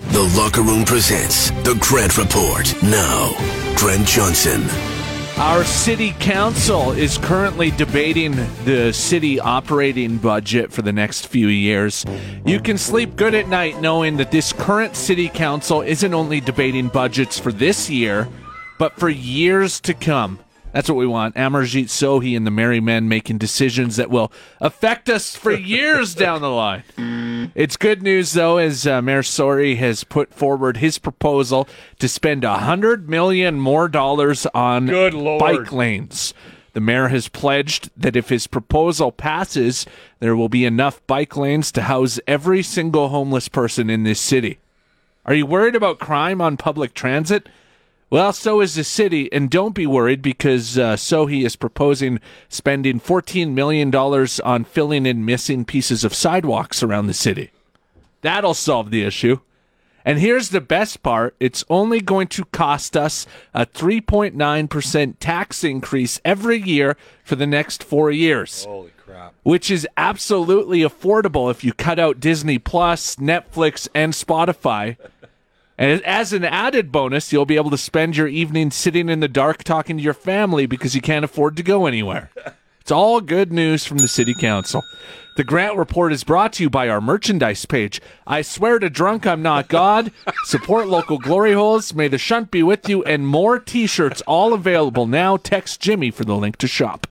The Locker Room presents The Grant Report. Now, Grant Johnson. Our city council is currently debating the city operating budget for the next few years. You can sleep good at night knowing that this current city council isn't only debating budgets for this year, but for years to come. That's what we want. Amarjeet Sohi and the Merry Men making decisions that will affect us for years down the line. It's good news, though, as uh, Mayor Sohi has put forward his proposal to spend a hundred million more dollars on Good Lord. bike lanes. The mayor has pledged that if his proposal passes, there will be enough bike lanes to house every single homeless person in this city. Are you worried about crime on public transit? Well, so is the city, and don't be worried because uh, Sohi is proposing spending $14 million on filling in missing pieces of sidewalks around the city. That'll solve the issue. And here's the best part it's only going to cost us a 3.9% tax increase every year for the next four years Holy crap. which is absolutely affordable if you cut out Disney Plus, Netflix, and Spotify. And as an added bonus, you'll be able to spend your evening sitting in the dark talking to your family because you can't afford to go anywhere. It's all good news from the City Council. The Grant Report is brought to you by our merchandise page. I swear to drunk I'm not God. Support local glory holes. May the shunt be with you. And more t shirts all available now. Text Jimmy for the link to shop.